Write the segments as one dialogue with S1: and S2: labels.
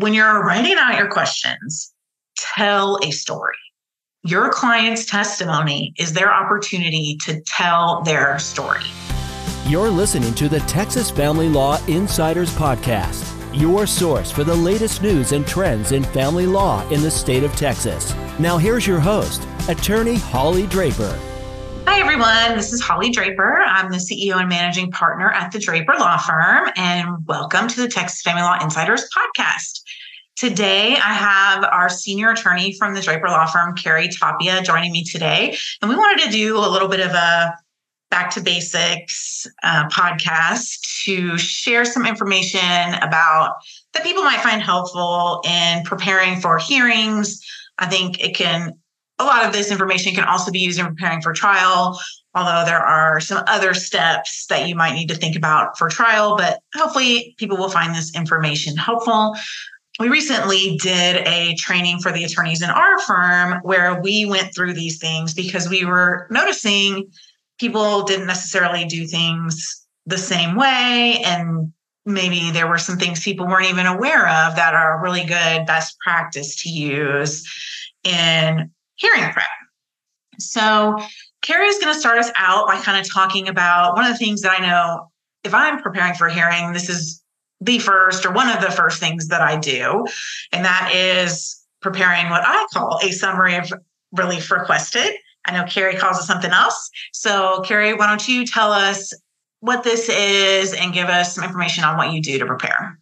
S1: when you're writing out your questions, tell a story. Your client's testimony is their opportunity to tell their story.
S2: You're listening to the Texas Family Law Insiders Podcast, your source for the latest news and trends in family law in the state of Texas. Now, here's your host, attorney Holly Draper.
S1: Hi, everyone. This is Holly Draper. I'm the CEO and managing partner at the Draper Law Firm, and welcome to the Texas Family Law Insiders podcast. Today, I have our senior attorney from the Draper Law Firm, Carrie Tapia, joining me today. And we wanted to do a little bit of a back to basics uh, podcast to share some information about that people might find helpful in preparing for hearings. I think it can a lot of this information can also be used in preparing for trial, although there are some other steps that you might need to think about for trial, but hopefully people will find this information helpful. We recently did a training for the attorneys in our firm where we went through these things because we were noticing people didn't necessarily do things the same way and maybe there were some things people weren't even aware of that are really good best practice to use in hearing prep. So, Carrie is going to start us out by kind of talking about one of the things that I know if I'm preparing for a hearing, this is the first or one of the first things that I do, and that is preparing what I call a summary of relief requested. I know Carrie calls it something else. So, Carrie, why don't you tell us what this is and give us some information on what you do to prepare?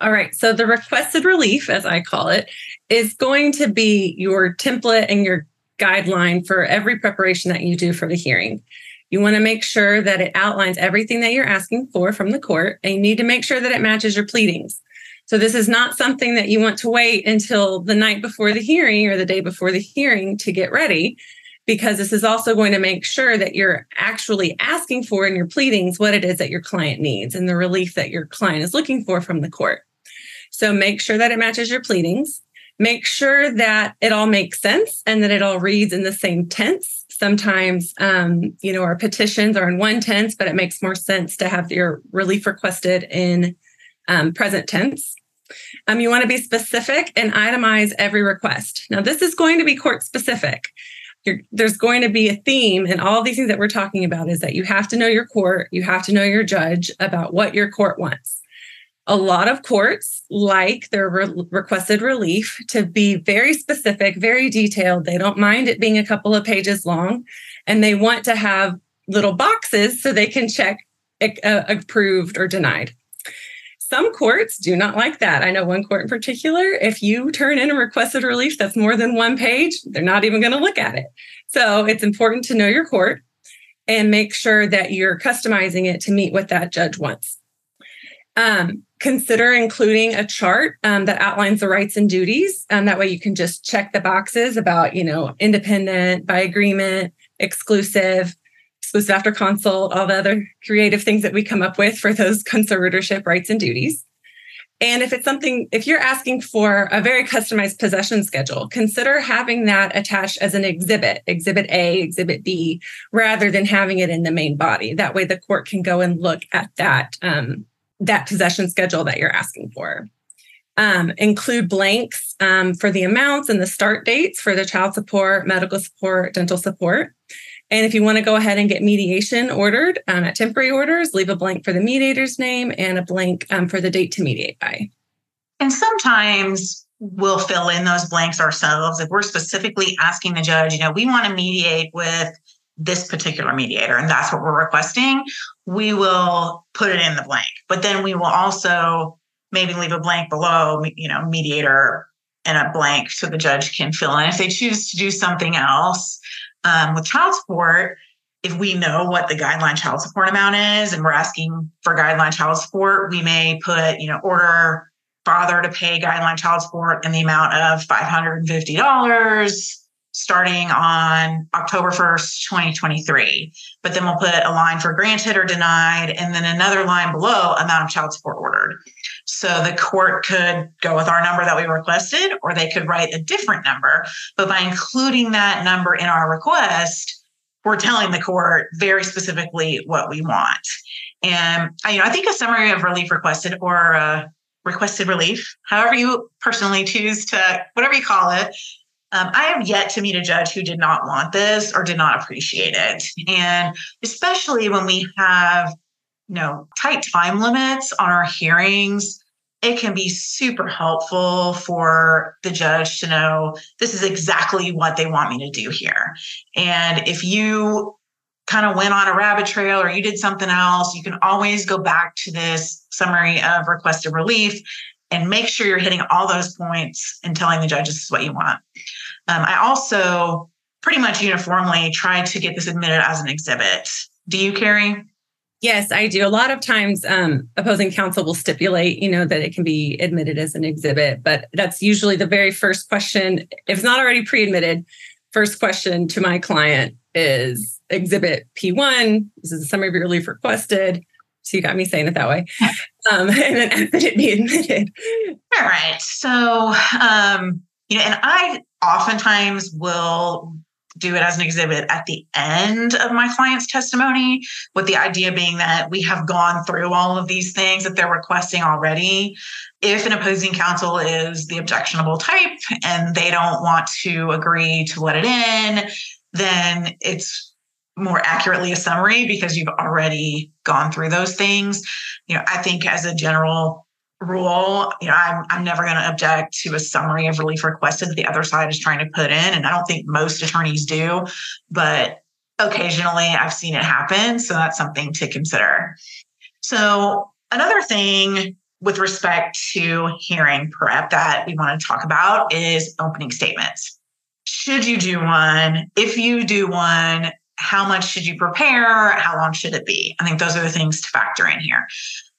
S3: All right. So the requested relief, as I call it, is going to be your template and your guideline for every preparation that you do for the hearing. You want to make sure that it outlines everything that you're asking for from the court, and you need to make sure that it matches your pleadings. So, this is not something that you want to wait until the night before the hearing or the day before the hearing to get ready, because this is also going to make sure that you're actually asking for in your pleadings what it is that your client needs and the relief that your client is looking for from the court. So make sure that it matches your pleadings. Make sure that it all makes sense and that it all reads in the same tense. Sometimes, um, you know, our petitions are in one tense, but it makes more sense to have your relief requested in um, present tense. Um, you want to be specific and itemize every request. Now, this is going to be court specific. You're, there's going to be a theme, and all these things that we're talking about is that you have to know your court, you have to know your judge about what your court wants a lot of courts like their re- requested relief to be very specific, very detailed. They don't mind it being a couple of pages long, and they want to have little boxes so they can check uh, approved or denied. Some courts do not like that. I know one court in particular, if you turn in a requested relief that's more than one page, they're not even going to look at it. So it's important to know your court and make sure that you're customizing it to meet what that judge wants. Um, consider including a chart um, that outlines the rights and duties. And that way you can just check the boxes about you know independent by agreement exclusive exclusive after consult all the other creative things that we come up with for those conservatorship rights and duties. And if it's something if you're asking for a very customized possession schedule consider having that attached as an exhibit exhibit a exhibit b rather than having it in the main body. That way the court can go and look at that um, that possession schedule that you're asking for. Um, include blanks um, for the amounts and the start dates for the child support, medical support, dental support. And if you want to go ahead and get mediation ordered um, at temporary orders, leave a blank for the mediator's name and a blank um, for the date to mediate by.
S1: And sometimes we'll fill in those blanks ourselves. If we're specifically asking the judge, you know, we want to mediate with this particular mediator and that's what we're requesting, we will put it in the blank. But then we will also maybe leave a blank below, you know, mediator and a blank so the judge can fill in. If they choose to do something else um, with child support, if we know what the guideline child support amount is and we're asking for guideline child support, we may put, you know, order father to pay guideline child support in the amount of $550 starting on October 1st, 2023. But then we'll put a line for granted or denied, and then another line below amount of child support ordered. So the court could go with our number that we requested, or they could write a different number. But by including that number in our request, we're telling the court very specifically what we want. And you know, I think a summary of relief requested or a requested relief, however you personally choose to, whatever you call it. Um, I have yet to meet a judge who did not want this or did not appreciate it. And especially when we have, you know, tight time limits on our hearings, it can be super helpful for the judge to know this is exactly what they want me to do here. And if you kind of went on a rabbit trail or you did something else, you can always go back to this summary of requested relief and make sure you're hitting all those points and telling the judge this is what you want. Um, I also pretty much uniformly try to get this admitted as an exhibit. Do you, Carrie?
S3: Yes, I do. A lot of times, um, opposing counsel will stipulate, you know, that it can be admitted as an exhibit, but that's usually the very first question. If not already pre-admitted, first question to my client is Exhibit P1. This is a summary of your relief requested. So you got me saying it that way. Um, and then after it be admitted.
S1: All right. So, um, you know, and I oftentimes will do it as an exhibit at the end of my client's testimony, with the idea being that we have gone through all of these things that they're requesting already. If an opposing counsel is the objectionable type and they don't want to agree to let it in, then it's more accurately a summary because you've already gone through those things. You know, I think as a general rule, you know, I'm I'm never going to object to a summary of relief requested that the other side is trying to put in, and I don't think most attorneys do, but occasionally I've seen it happen, so that's something to consider. So another thing with respect to hearing prep that we want to talk about is opening statements. Should you do one? If you do one, how much should you prepare? How long should it be? I think those are the things to factor in here.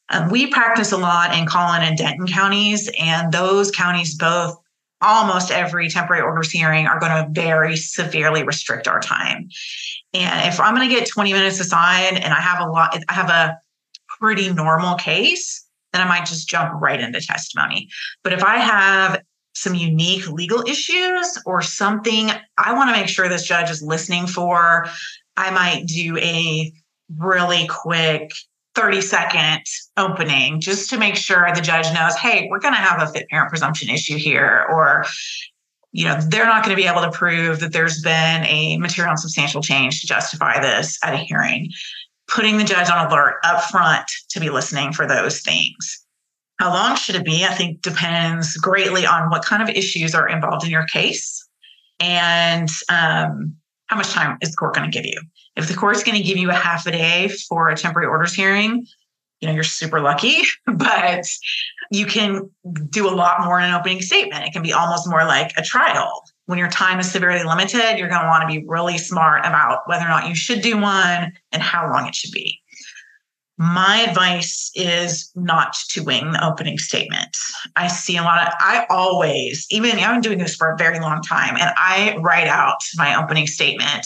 S1: Um, we practice a lot in Collin and Denton counties, and those counties both almost every temporary orders hearing are going to very severely restrict our time. And if I'm going to get 20 minutes aside and I have a lot, I have a pretty normal case, then I might just jump right into testimony. But if I have some unique legal issues or something I want to make sure this judge is listening for, I might do a really quick 30 second opening just to make sure the judge knows, hey, we're going to have a fit parent presumption issue here. Or, you know, they're not going to be able to prove that there's been a material and substantial change to justify this at a hearing. Putting the judge on alert up front to be listening for those things. How long should it be? I think depends greatly on what kind of issues are involved in your case and um, how much time is the court going to give you. If the court's going to give you a half a day for a temporary orders hearing, you know, you're super lucky, but you can do a lot more in an opening statement. It can be almost more like a trial. When your time is severely limited, you're going to want to be really smart about whether or not you should do one and how long it should be my advice is not to wing the opening statement. I see a lot of, I always, even I've been doing this for a very long time, and I write out my opening statement.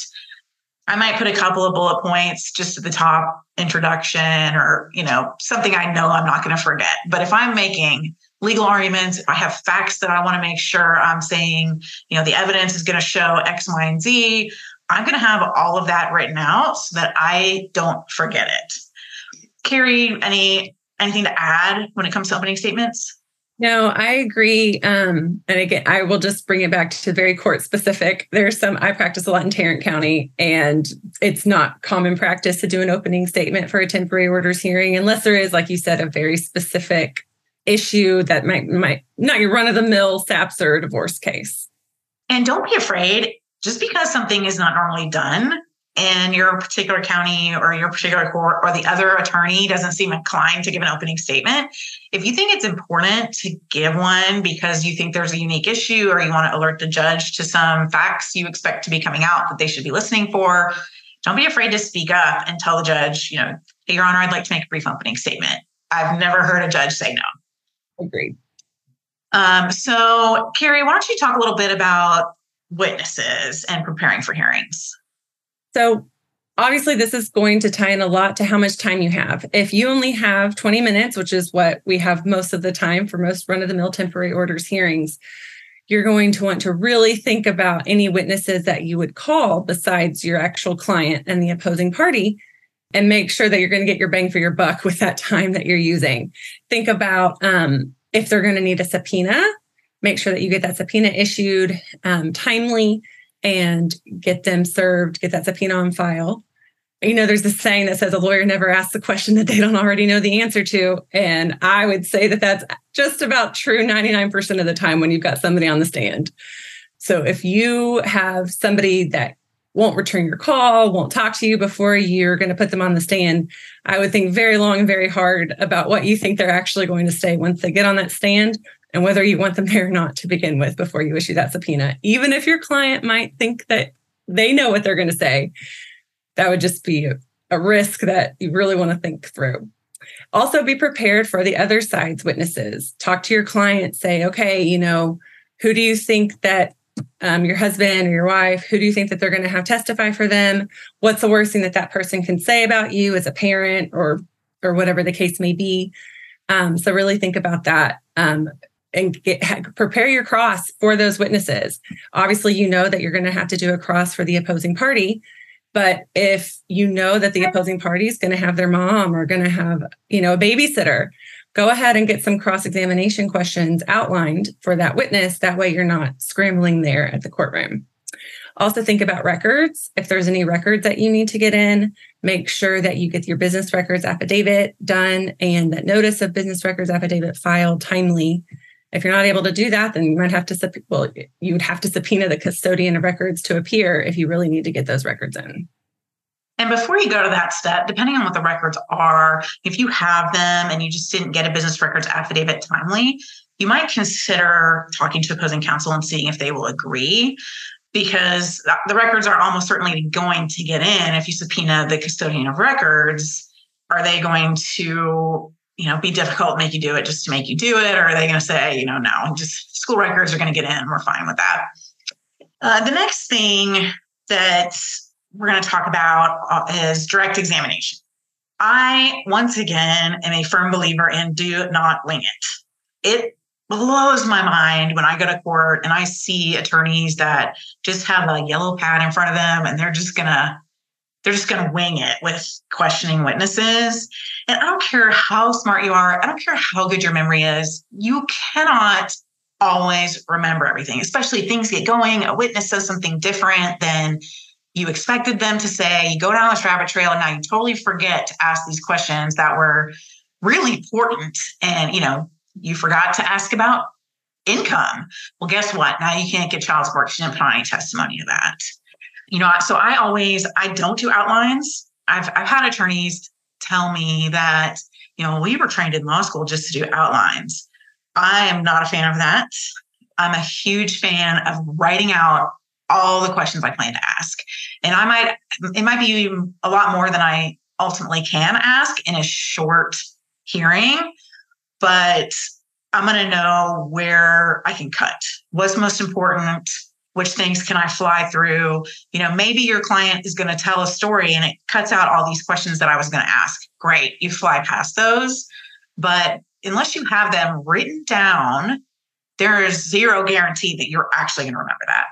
S1: I might put a couple of bullet points just at the top, introduction, or, you know, something I know I'm not going to forget. But if I'm making legal arguments, if I have facts that I want to make sure I'm saying, you know, the evidence is going to show X, Y, and Z, I'm going to have all of that written out so that I don't forget it. Carrie, any anything to add when it comes to opening statements?
S3: No, I agree. Um, and again, I will just bring it back to very court specific. There's some, I practice a lot in Tarrant County, and it's not common practice to do an opening statement for a temporary orders hearing unless there is, like you said, a very specific issue that might, might not your run of the mill SAPCR or divorce case.
S1: And don't be afraid. Just because something is not normally done and your particular county or your particular court or the other attorney doesn't seem inclined to give an opening statement, if you think it's important to give one because you think there's a unique issue or you want to alert the judge to some facts you expect to be coming out that they should be listening for, don't be afraid to speak up and tell the judge, you know, hey, Your Honor, I'd like to make a brief opening statement. I've never heard a judge say no.
S3: Agreed.
S1: Um, so, Carrie, why don't you talk a little bit about witnesses and preparing for hearings?
S3: So, obviously, this is going to tie in a lot to how much time you have. If you only have 20 minutes, which is what we have most of the time for most run of the mill temporary orders hearings, you're going to want to really think about any witnesses that you would call besides your actual client and the opposing party and make sure that you're going to get your bang for your buck with that time that you're using. Think about um, If they're going to need a subpoena, make sure that you get that subpoena issued um, timely and get them served, get that subpoena on file. You know, there's this saying that says a lawyer never asks the question that they don't already know the answer to. And I would say that that's just about true 99% of the time when you've got somebody on the stand. So if you have somebody that won't return your call, won't talk to you before you're going to put them on the stand, I would think very long and very hard about what you think they're actually going to say once they get on that stand and whether you want them there or not to begin with before you issue that subpoena. Even if your client might think that they know what they're going to say, that would just be a, risk that you really want to think through. Also, be prepared for the other side's witnesses. Talk to your client, say, okay, you know, who do you think that um, your husband or your wife, who do you think that they're going to have testify for them? What's the worst thing that that person can say about you as a parent or or whatever the case may be? Um, so really think about that um, and get, prepare your cross for those witnesses. Obviously, you know that you're going to have to do a cross for the opposing party, but if you know that the opposing party is going to have their mom or going to have you know a babysitter go ahead and get some cross examination questions outlined for that witness. That way, you're not scrambling there at the courtroom. Also, think about records. If there's any records that you need to get in, make sure that you get your business records affidavit done and that notice of business records affidavit filed timely. If you're not able to do that, then you might have to, well, you would have to subpoena the custodian of records to appear if you really need to get those records in.
S1: And before you go to that step, depending on what the records are, if you have them and you just didn't get a business records affidavit timely, you might consider talking to opposing counsel and seeing if they will agree because the records are almost certainly going to get in if you subpoena the custodian of records are they going to you know be difficult make you do it just to make you do it or are they going to say you know no just school records are going to get in we're fine with that uh, the next thing that we're going to talk about uh, is direct examination. I, once again, am a firm believer in do not wing it. It blows my mind when I go to court and I see attorneys that just have a yellow pad in front of them and they're just going to they're just going to wing it with questioning witnesses. And I don't care how smart you are, I don't care how good your memory is, you cannot always remember everything, especially things get going. A witness says something different than you expected them to say, you go down this rabbit trail, and now you totally forget to ask these questions that were really important. And, you know, you forgot to ask about income. Well, guess what? Now you can't get child support. She didn't put any testimony of that. You know, so I always I don't do outlines. I've I've had attorneys tell me that, you know, we were trained in law school just to do outlines. I am not a fan of that. I'm a huge fan of writing out all the questions I plan to ask. And I might, it might be a lot more than I ultimately can ask in a short hearing, but I'm going to know where I can cut. What's most important? Which things can I fly through? You know, maybe your client is going to tell a story and it cuts out all these questions that I was going to ask. Great, you fly past those. But unless you have them written down, there is zero guarantee that you're actually going to remember that.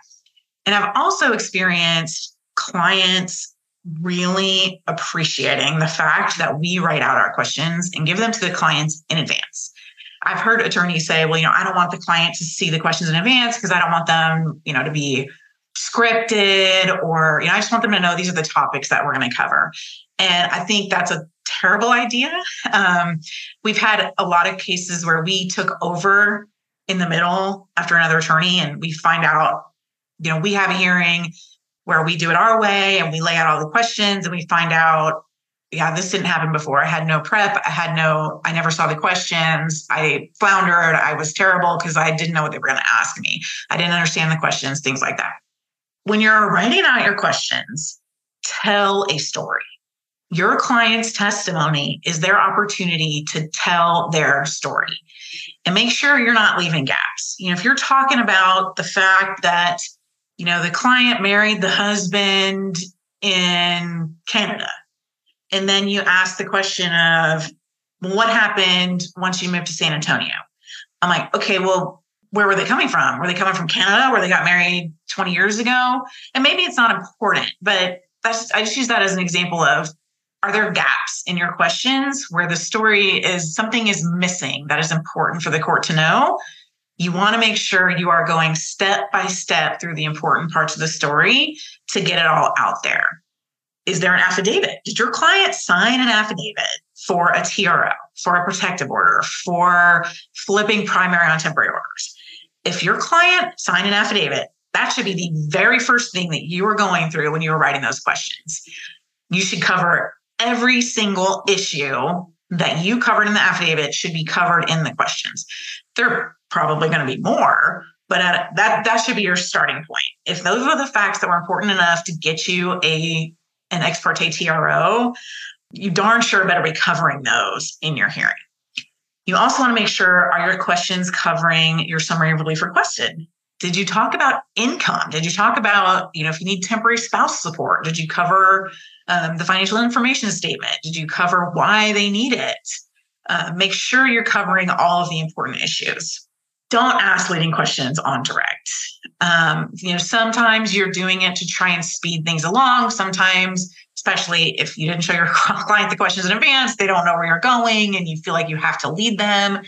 S1: And I've also experienced clients really appreciating the fact that we write out our questions and give them to the clients in advance. I've heard attorneys say, well, you know, I don't want the client to see the questions in advance because I don't want them, you know, to be scripted or, you know, I just want them to know these are the topics that we're going to cover. And I think that's a terrible idea. Um, we've had a lot of cases where we took over in the middle after another attorney and we find out you know, we have a hearing where we do it our way and we lay out all the questions and we find out, yeah, this didn't happen before. I had no prep. I had no, I never saw the questions. I floundered. I was terrible because I didn't know what they were going to ask me. I didn't understand the questions, things like that. When you're writing out your questions, tell a story. Your client's testimony is their opportunity to tell their story and make sure you're not leaving gaps. You know, if you're talking about the fact that you know, the client married the husband in Canada. And then you ask the question of, what happened once you moved to San Antonio? I'm like, okay, well, where were they coming from? Were they coming from Canada where they got married 20 years ago? And maybe it's not important, but that's I just use that as an example of are there gaps in your questions where the story is something is missing that is important for the court to know? You want to make sure you are going step by step through the important parts of the story to get it all out there. Is there an affidavit? Did your client sign an affidavit for a TRO, for a protective order, for flipping primary on temporary orders? If your client signed an affidavit, that should be the very first thing that you were going through when you were writing those questions. You should cover every single issue that you covered in the affidavit should be covered in the questions. There are probably going to be more, but at, that that should be your starting point. If those are the facts that were important enough to get you a an ex parte TRO, you darn sure better be covering those in your hearing. You also want to make sure are your questions covering your summary of relief requested? Did you talk about income? Did you talk about, you know, if you need temporary spouse support? Did you cover um, the financial information statement? Did you cover why they need it? Uh, make sure you're covering all of the important issues. Don't ask leading questions on direct. Um, you know, sometimes you're doing it to try and speed things along. Sometimes, especially if you didn't show your client the questions in advance, they don't know where you're going and you feel like you have to lead them.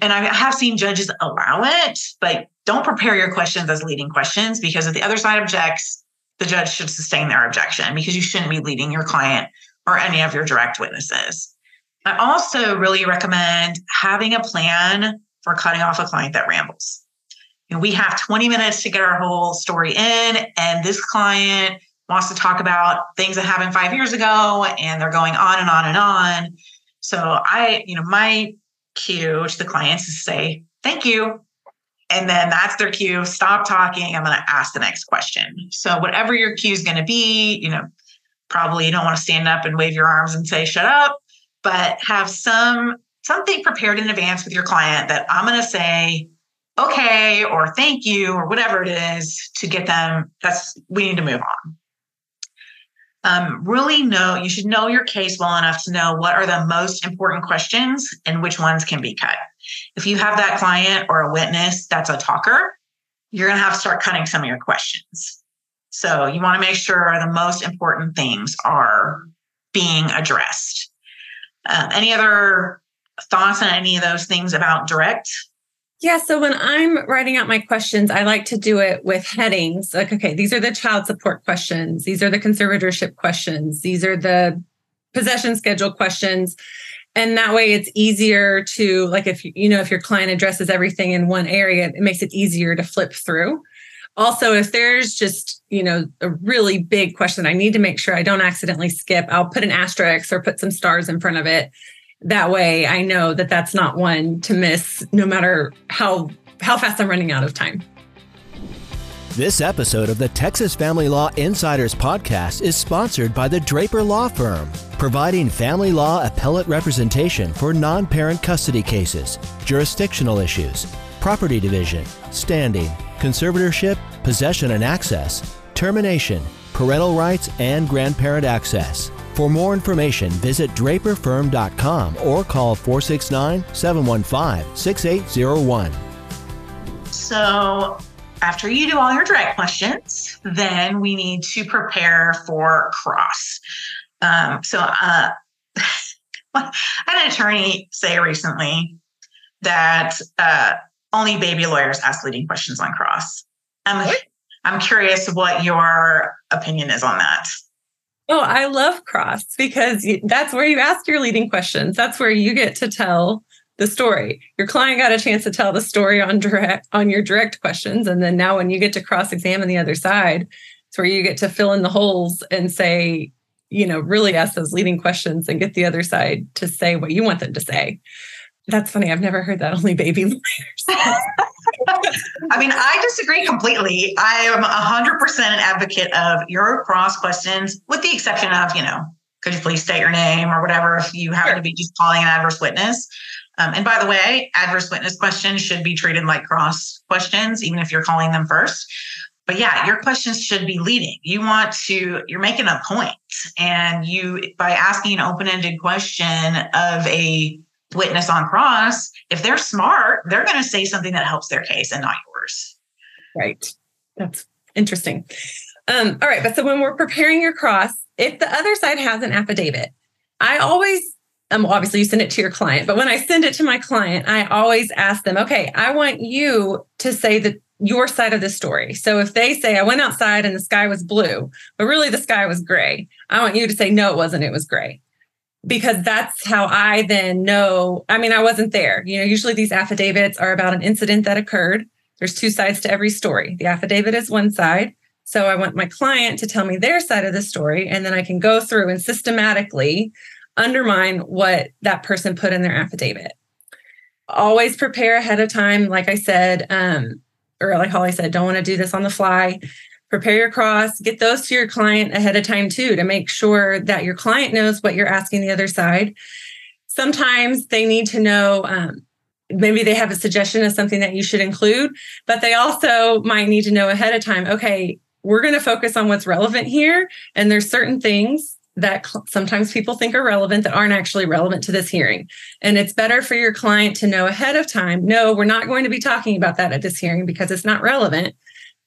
S1: And I have seen judges allow it, but don't prepare your questions as leading questions because if the other side objects, the judge should sustain their objection because you shouldn't be leading your client or any of your direct witnesses. I also really recommend having a plan for cutting off a client that rambles. Know, we have 20 minutes to get our whole story in, and this client wants to talk about things that happened five years ago, and they're going on and on and on. So I, you know, my cue to the clients is say, thank you. And then that's their cue. Stop talking. I'm going to ask the next question. So whatever your cue is going to be, you know, probably you don't want to stand up and wave your arms and say, shut up, but have some something prepared in advance with your client that I'm going to say, okay, or thank you, or whatever it is to get them. That's we need to move on um, really know you should know your case well enough to know what are the most important questions and which ones can be cut. If you have that client or a witness that's a talker, you're going to have to start cutting some of your questions. So you want to make sure the most important things are being addressed. Um, any other thoughts on any of those things about direct?
S3: Yeah. So when I'm writing out my questions, I like to do it with headings. Like, okay, these are the child support questions. These are the conservatorship questions. These are the possession schedule questions. And that way it's easier to, like, if you know, if your client addresses everything in one area, it makes it easier to flip through. Also, if there's just, you know, a really big question, I need to make sure I don't accidentally skip. I'll put an asterisk or put some stars in front of it that way I know that that's not one to miss no matter how how fast I'm running out of time.
S2: This episode of the Texas Family Law Insiders podcast is sponsored by the Draper Law Firm, providing family law appellate representation for non parent custody cases, jurisdictional issues, property division, standing, conservatorship, possession and access, termination, parental rights, and grandparent access. For more information, visit draperfirm.com or call 469 715 6801.
S1: So, after you do all your direct questions, then we need to prepare for cross. Um, so, uh, I had an attorney say recently that uh, only baby lawyers ask leading questions on cross. I'm, I'm curious what your opinion is on that.
S3: Oh, I love cross because that's where you ask your leading questions. That's where you get to tell the story. Your client got a chance to tell the story on direct on your direct questions. And then now when you get to cross-examine the other side, it's where you get to fill in the holes and say, you know, really ask those leading questions and get the other side to say what you want them to say. That's funny. I've never heard that only baby lawyers.
S1: I mean, I disagree completely. I am 100% an advocate of your cross questions, with the exception of, you know, could you please state your name or whatever if you happen sure. to be just calling an adverse witness. Um, and by the way, adverse witness questions should be treated like cross questions, even if you're calling them first. But yeah, your questions should be leading. You want to, you're making a point, and you, by asking an open ended question of a witness on cross, if they're smart, they're going to say something that helps their case and not yours.
S3: Right. That's interesting. Um, all right. But so when we're preparing your cross, if the other side has an affidavit, I always um, obviously you send it to your client, but when I send it to my client, I always ask them, okay, I want you to say that your side of the story. So if they say, I went outside and the sky was blue, but really the sky was gray, I want you to say, no, it wasn't, it was gray. Because that's how I then know. I mean, I wasn't there. You know, usually these affidavits are about an incident that occurred. There's two sides to every story. The affidavit is one side. So I want my client to tell me their side of the story, and then I can go through and systematically undermine what that person put in their affidavit. Always prepare ahead of time. Like I said, um, or like Holly said, don't want to do this on the fly. Prepare your cross, get those to your client ahead of time too, to make sure that your client knows what you're asking the other side. Sometimes they need to know, um, maybe they have a suggestion of something that you should include, but they also might need to know ahead of time, okay, we're going to focus on what's relevant here. And there's certain things that cl- sometimes people think are relevant that aren't actually relevant to this hearing. And it's better for your client to know ahead of time no, we're not going to be talking about that at this hearing because it's not relevant.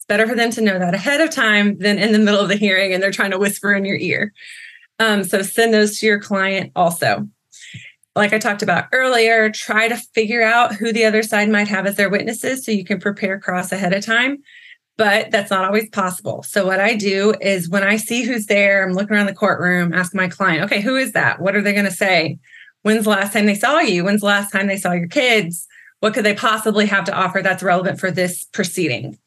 S3: It's better for them to know that ahead of time than in the middle of the hearing and they're trying to whisper in your ear. Um, so send those to your client also. Like I talked about earlier, try to figure out who the other side might have as their witnesses so you can prepare cross ahead of time but that's not always possible. So what I do is when I see who's there, I'm looking around the courtroom, ask my client, okay, who is that? What are they going to say? When's the last time they saw you? When's the last time they saw your kids? What could they possibly have to offer that's relevant for this proceeding?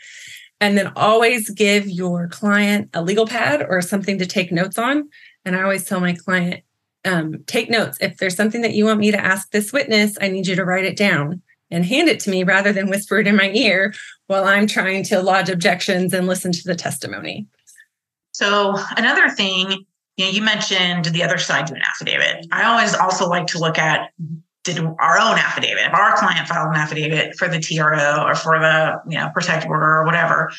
S3: And then always give your client a legal pad or something to take notes on. And I always tell my client, um, take notes. If there's something that you want me to ask this witness, I need you to write it down and hand it to me rather than whisper it in my ear while I'm trying to lodge objections and listen to the testimony.
S1: So, another thing, you know, you mentioned the other side do an affidavit. I always also like to look at did our own affidavit, if our client filed an affidavit for the TRO or for the, you know, protective order or whatever,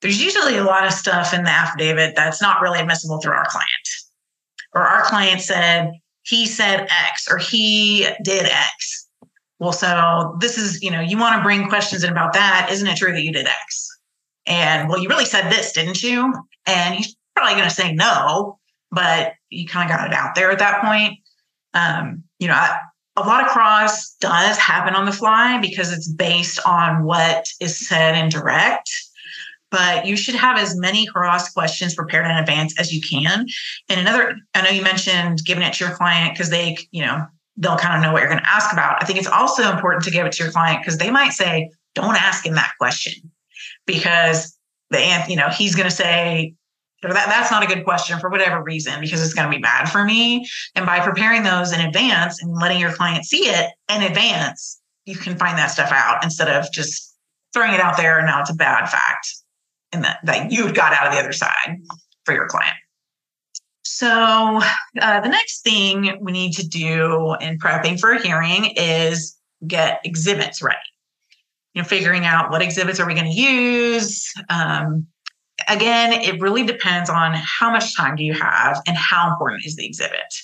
S1: there's usually a lot of stuff in the affidavit that's not really admissible through our client. Or our client said, he said X or he did X well, so this is, you know, you want to bring questions in about that. Isn't it true that you did X? And well, you really said this, didn't you? And he's probably going to say no, but you kind of got it out there at that point. Um, you know, I, a lot of cross does happen on the fly because it's based on what is said in direct but you should have as many cross questions prepared in advance as you can. And another, I know you mentioned giving it to your client because they, you know, they'll kind of know what you're going to ask about. I think it's also important to give it to your client because they might say, don't ask him that question because the you know he's going to say that that's not a good question for whatever reason because it's going to be bad for me and by preparing those in advance and letting your client see it in advance you can find that stuff out instead of just throwing it out there and now it's a bad fact and that, that you got out of the other side for your client so, uh, the next thing we need to do in prepping for a hearing is get exhibits ready. You know, figuring out what exhibits are we going to use. Um, again, it really depends on how much time do you have and how important is the exhibit.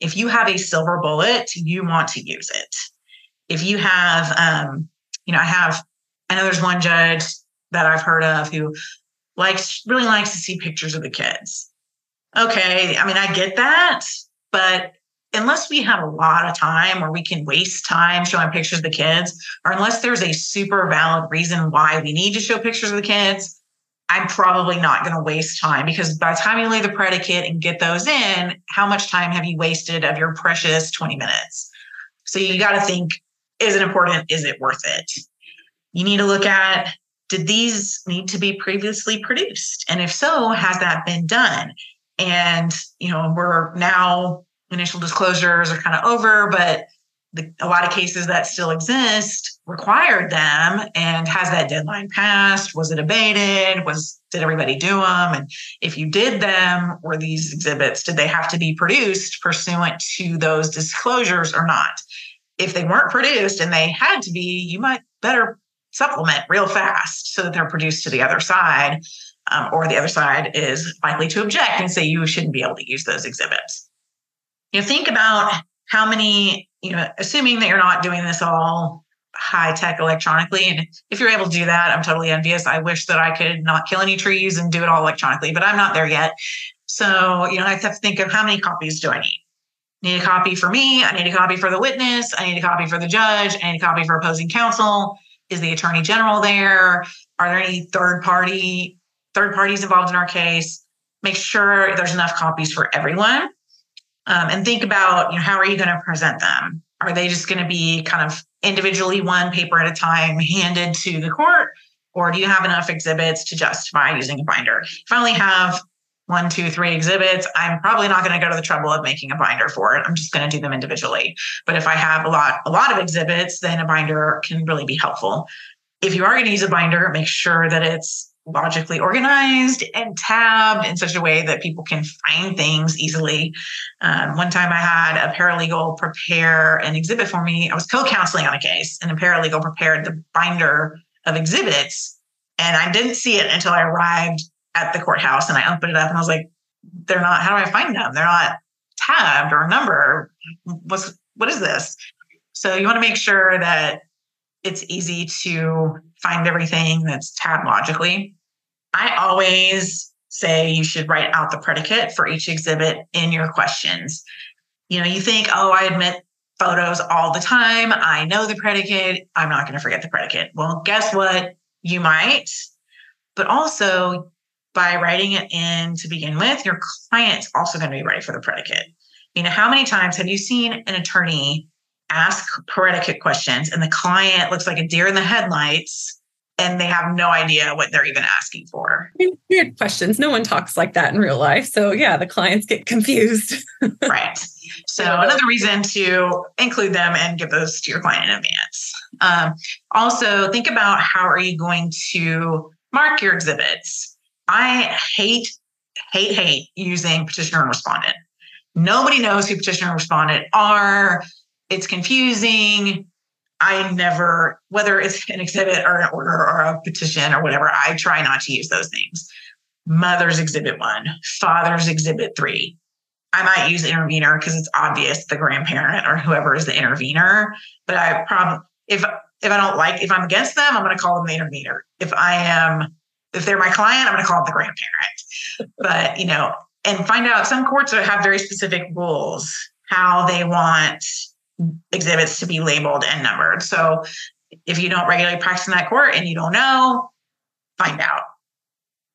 S1: If you have a silver bullet, you want to use it. If you have, um, you know, I have, I know there's one judge that I've heard of who likes really likes to see pictures of the kids okay, I mean, I get that, but unless we have a lot of time or we can waste time showing pictures of the kids, or unless there's a super valid reason why we need to show pictures of the kids, I'm probably not going to waste time because by the time you lay the predicate and get those in, how much time have you wasted of your precious 20 minutes? So you got to think is it important? Is it worth it? You need to look at did these need to be previously produced? And if so, has that been done? And, you know, we're now initial disclosures are kind of over, but the, a lot of cases that still exist required them and has that deadline passed? Was it abated? Was did everybody do them and if you did them were these exhibits did they have to be produced pursuant to those disclosures or not? If they weren't produced and they had to be you might better supplement real fast so that they're produced to the other side um, or the other side is likely to object and say you shouldn't be able to use those exhibits. You know, think about how many, you know, assuming that you're not doing this all high tech electronically. And if you're able to do that, I'm totally envious. I wish that I could not kill any trees and do it all electronically, but I'm not there yet. So, you know, I have to think of how many copies do I need? need a copy for me. I need a copy for the witness. I need a copy for the judge. I need a copy for opposing counsel. Is the attorney general there? Are there any third party third parties involved in our case? Make sure there's enough copies for everyone. Um, and think about you know how are you going to present them? Are they just going to be kind of individually one paper at a time handed to the court? Or do you have enough exhibits to justify using a binder? If I only have one, two, three exhibits, I'm probably not going to go to the trouble of making a binder for it. I'm just going to do them individually. But if I have a lot, a lot of exhibits, then a binder can really be helpful. If you are going to use a binder, make sure that it's logically organized and tabbed in such a way that people can find things easily. Um, one time I had a paralegal prepare an exhibit for me. I was co counseling on a case, and a paralegal prepared the binder of exhibits. And I didn't see it until I arrived at the courthouse and I opened it up and I was like, they're not, how do I find them? They're not tabbed or numbered. What's, what is this? So you want to make sure that it's easy to find everything that's tabbed logically. I always say you should write out the predicate for each exhibit in your questions. You know, you think, oh, I admit photos all the time. I know the predicate. I'm not going to forget the predicate. Well, guess what? You might, but also by writing it in to begin with, your client's also going to be ready for the predicate. You know, how many times have you seen an attorney ask predicate questions and the client looks like a deer in the headlights and they have no idea what they're even asking for.
S3: Weird questions. No one talks like that in real life. So yeah, the clients get confused.
S1: right. So another reason to include them and give those to your client in advance. Um, also, think about how are you going to mark your exhibits. I hate, hate, hate using petitioner and respondent. Nobody knows who petitioner and respondent are. It's confusing. I never, whether it's an exhibit or an order or a petition or whatever, I try not to use those names. Mother's exhibit one, father's exhibit three. I might use intervener because it's obvious the grandparent or whoever is the intervener. But I probably, if if I don't like, if I'm against them, I'm going to call them the intervener. If I am, if they're my client, I'm going to call them the grandparent. but you know, and find out some courts have very specific rules how they want exhibits to be labeled and numbered. So if you don't regularly practice in that court and you don't know, find out.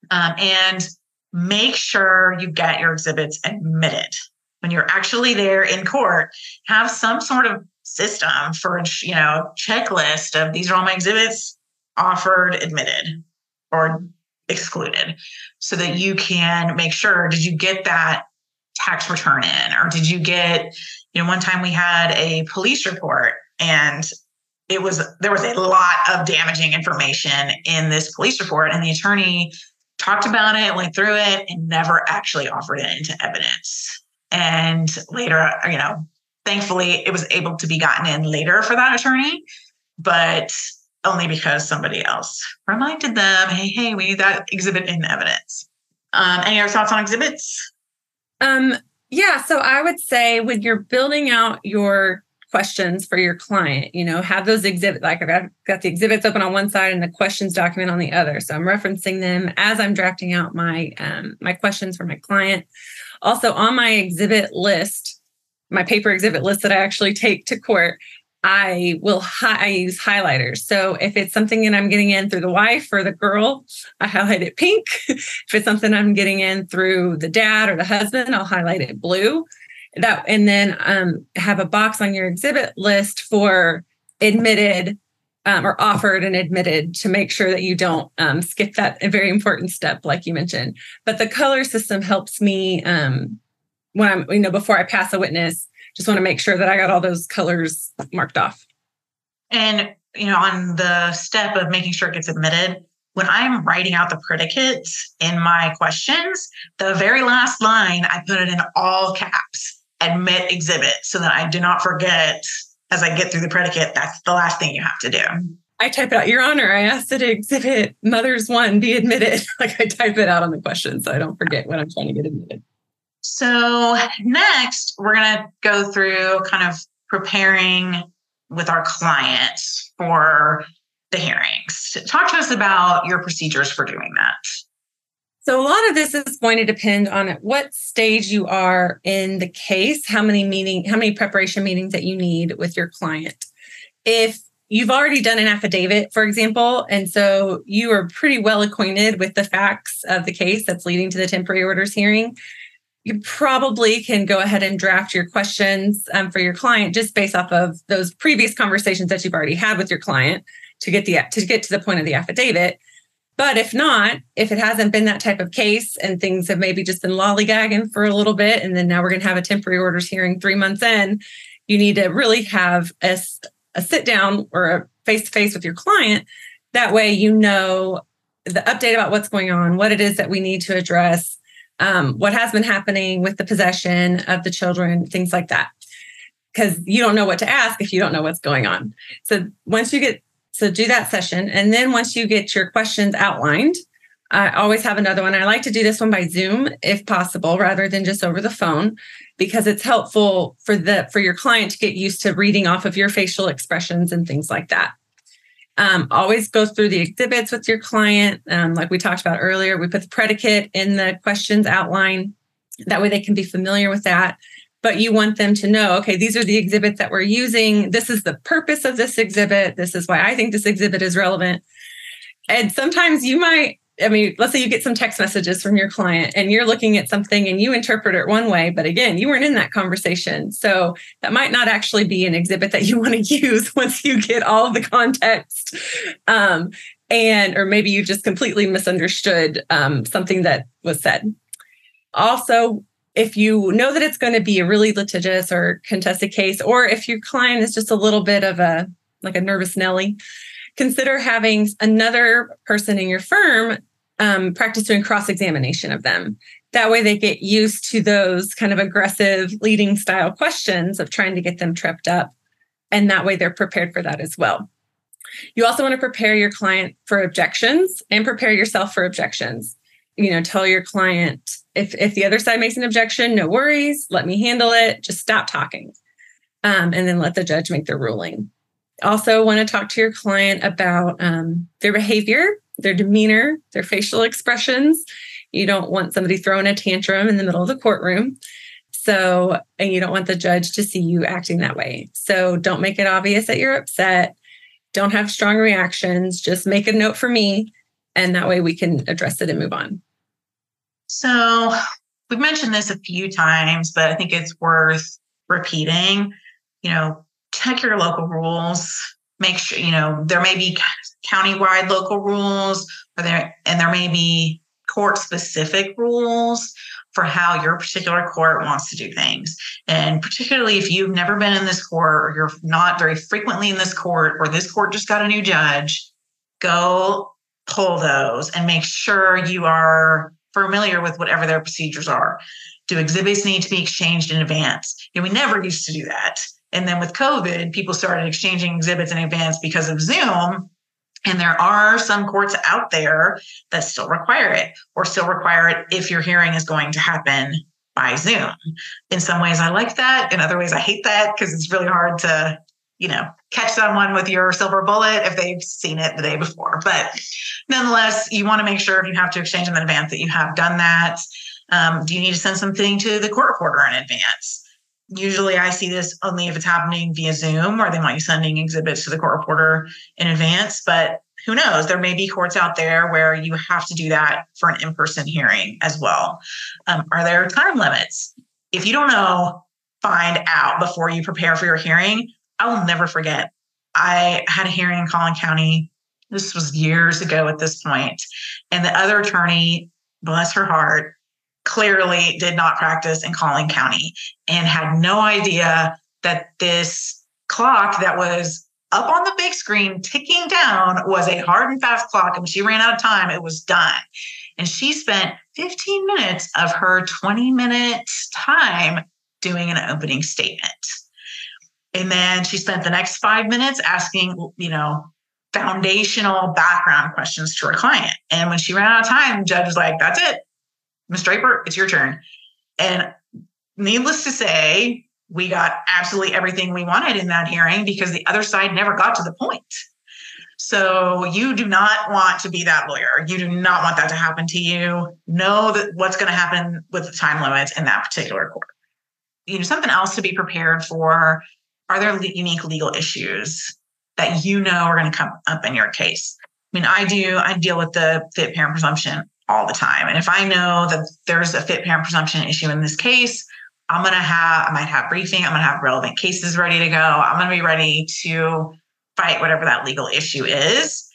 S1: Um, and make sure you get your exhibits admitted. When you're actually there in court, have some sort of system for, you know, checklist of these are all my exhibits offered, admitted, or excluded so that you can make sure did you get that tax return in? Or did you get you know, one time we had a police report and it was there was a lot of damaging information in this police report and the attorney talked about it went through it and never actually offered it into evidence. And later you know thankfully it was able to be gotten in later for that attorney but only because somebody else reminded them hey hey we need that exhibit in evidence. Um, any other thoughts on exhibits
S3: um yeah. So I would say when you're building out your questions for your client, you know, have those exhibit like I've got, got the exhibits open on one side and the questions document on the other. So I'm referencing them as I'm drafting out my um, my questions for my client. Also on my exhibit list, my paper exhibit list that I actually take to court, I will hi- I use highlighters. So if it's something that I'm getting in through the wife or the girl, I highlight it pink. if it's something I'm getting in through the dad or the husband, I'll highlight it blue. That and then um, have a box on your exhibit list for admitted um, or offered and admitted to make sure that you don't um, skip that very important step, like you mentioned. But the color system helps me um, when I'm, you know, before I pass a witness just want to make sure that I got all those colors marked off.
S1: And, you know, on the step of making sure it gets admitted, when I'm writing out the predicates in my questions, the very last line, I put it in all caps, admit exhibit, so that I do not forget as I get through the predicate, that's the last thing you have to do.
S3: I type it out, Your Honor, I asked to exhibit Mother's One be admitted. like I type it out on the question so I don't forget when I'm trying to get admitted.
S1: So, next, we're going to go through kind of preparing with our clients for the hearings. Talk to us about your procedures for doing that.
S3: So a lot of this is going to depend on at what stage you are in the case, how many meeting, how many preparation meetings that you need with your client. If you've already done an affidavit, for example, and so you are pretty well acquainted with the facts of the case that's leading to the temporary orders hearing, you probably can go ahead and draft your questions um, for your client just based off of those previous conversations that you've already had with your client to get the to get to the point of the affidavit but if not, if it hasn't been that type of case and things have maybe just been lollygagging for a little bit, and then now we're going to have a temporary orders hearing three months in, you need to really have a, a sit down or a face to face with your client. That way, you know the update about what's going on, what it is that we need to address, um, what has been happening with the possession of the children, things like that. Because you don't know what to ask if you don't know what's going on. So once you get so do that session. And then once you get your questions outlined, I always have another one. I like to do this one by Zoom if possible, rather than just over the phone, because it's helpful for the for your client to get used to reading off of your facial expressions and things like that. Um, always go through the exhibits with your client. Um, like we talked about earlier, we put the predicate in the questions outline. That way they can be familiar with that but you want them to know okay these are the exhibits that we're using this is the purpose of this exhibit this is why i think this exhibit is relevant and sometimes you might i mean let's say you get some text messages from your client and you're looking at something and you interpret it one way but again you weren't in that conversation. So that might not actually be an exhibit that you want to use once you get all of the context. Um, and or maybe you just completely misunderstood um, something that was said. Also if you know that it's going to be a really litigious or contested case, or if your client is just a little bit of a like a nervous Nelly, consider having another person in your firm um, practice doing cross examination of them. That way, they get used to those kind of aggressive leading style questions of trying to get them tripped up. And that way, they're prepared for that as well. You also want to prepare your client for objections and prepare yourself for objections you know tell your client if if the other side makes an objection no worries let me handle it just stop talking um, and then let the judge make their ruling also want to talk to your client about um, their behavior their demeanor their facial expressions you don't want somebody throwing a tantrum in the middle of the courtroom so and you don't want the judge to see you acting that way so don't make it obvious that you're upset don't have strong reactions just make a note for me and that way we can address it and move on.
S1: So we've mentioned this a few times, but I think it's worth repeating. You know, check your local rules. Make sure, you know, there may be countywide local rules, or there and there may be court specific rules for how your particular court wants to do things. And particularly if you've never been in this court or you're not very frequently in this court or this court just got a new judge, go pull those and make sure you are familiar with whatever their procedures are. Do exhibits need to be exchanged in advance? You know, we never used to do that. And then with COVID, people started exchanging exhibits in advance because of Zoom. And there are some courts out there that still require it or still require it if your hearing is going to happen by Zoom. In some ways, I like that. In other ways, I hate that because it's really hard to you know, catch someone with your silver bullet if they've seen it the day before. But nonetheless, you want to make sure if you have to exchange in advance that you have done that. Um, do you need to send something to the court reporter in advance? Usually, I see this only if it's happening via Zoom or they want you sending exhibits to the court reporter in advance. But who knows? There may be courts out there where you have to do that for an in person hearing as well. Um, are there time limits? If you don't know, find out before you prepare for your hearing I will never forget. I had a hearing in Collin County. This was years ago at this point, And the other attorney, bless her heart, clearly did not practice in Collin County and had no idea that this clock that was up on the big screen ticking down was a hard and fast clock. And when she ran out of time, it was done. And she spent 15 minutes of her 20 minute time doing an opening statement. And then she spent the next five minutes asking, you know, foundational background questions to her client. And when she ran out of time, judge was like, that's it. Ms. Draper, it's your turn. And needless to say, we got absolutely everything we wanted in that hearing because the other side never got to the point. So you do not want to be that lawyer. You do not want that to happen to you. Know that what's going to happen with the time limits in that particular court. You know, something else to be prepared for. Are there unique legal issues that you know are going to come up in your case? I mean, I do, I deal with the fit parent presumption all the time. And if I know that there's a fit parent presumption issue in this case, I'm going to have, I might have briefing, I'm going to have relevant cases ready to go. I'm going to be ready to fight whatever that legal issue is.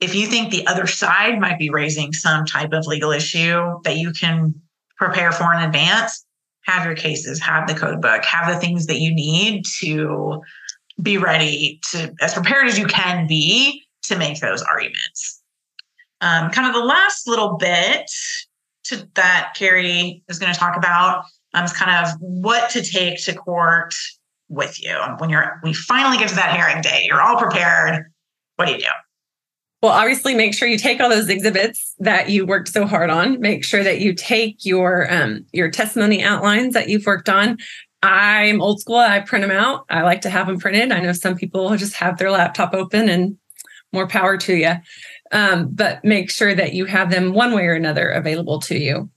S1: If you think the other side might be raising some type of legal issue that you can prepare for in advance, have your cases, have the code book, have the things that you need to be ready to, as prepared as you can be to make those arguments. Um, kind of the last little bit to, that Carrie is going to talk about um, is kind of what to take to court with you when you're we finally get to that hearing day. You're all prepared. What do you do?
S3: Well, obviously, make sure you take all those exhibits that you worked so hard on. Make sure that you take your um, your testimony outlines that you've worked on. I'm old school. I print them out. I like to have them printed. I know some people just have their laptop open and more power to you. Um, but make sure that you have them one way or another available to you.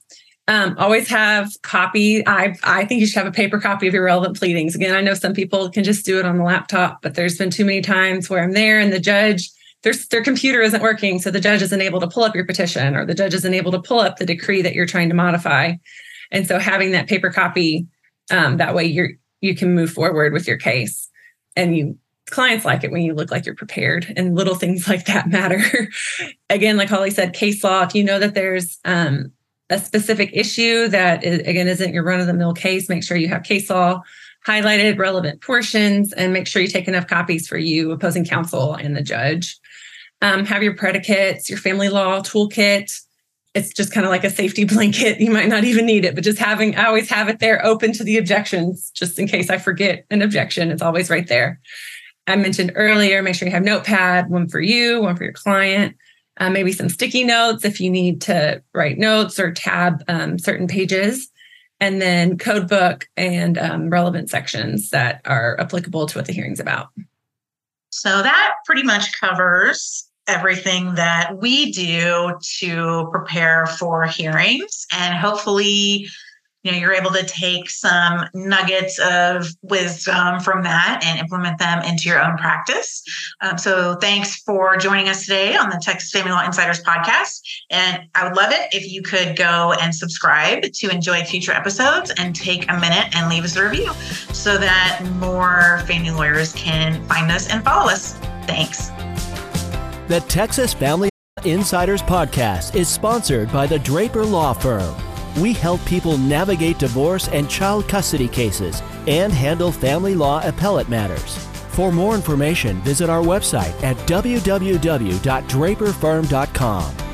S3: Um, always have copy. I I think you should have a paper copy of your relevant pleadings. Again, I know some people can just do it on the laptop, but there's been too many times where I'm there and the judge their their computer isn't working, so the judge isn't able to pull up your petition, or the judge isn't able to pull up the decree that you're trying to modify. And so having that paper copy, um, that way you're you can move forward with your case, and you clients like it when you look like you're prepared and little things like that matter. Again like holly said case law if you know that there's um, a specific issue that is, again isn't your run-of-the-mill case make sure you have case law highlighted relevant portions and make sure you take enough copies for you opposing counsel and the judge. Um, have your predicates your family law toolkit. It's just kind of like a safety blanket. You might not even need it but just having i always have it there open to the objections just in case i forget an objection it's always right there I mentioned earlier, make sure you have notepad, one for you, one for your client, uh, maybe some sticky notes if you need to write notes or tab um, certain pages, and then code book and um, relevant sections that are applicable to what the hearing's about.
S1: So that pretty much covers everything that we do to prepare for hearings. And hopefully you know you're able to take some nuggets of wisdom from that and implement them into your own practice. Um, so thanks for joining us today on the texas family law insiders podcast. And i would love it if you could go and subscribe to enjoy future episodes and take a minute and leave us a review so that more family lawyers can find us and follow us. Thanks.
S2: The texas family insiders podcast is sponsored by the draper law firm we help people navigate divorce and child custody cases and handle family law appellate matters. For more information, visit our website at www.draperfirm.com.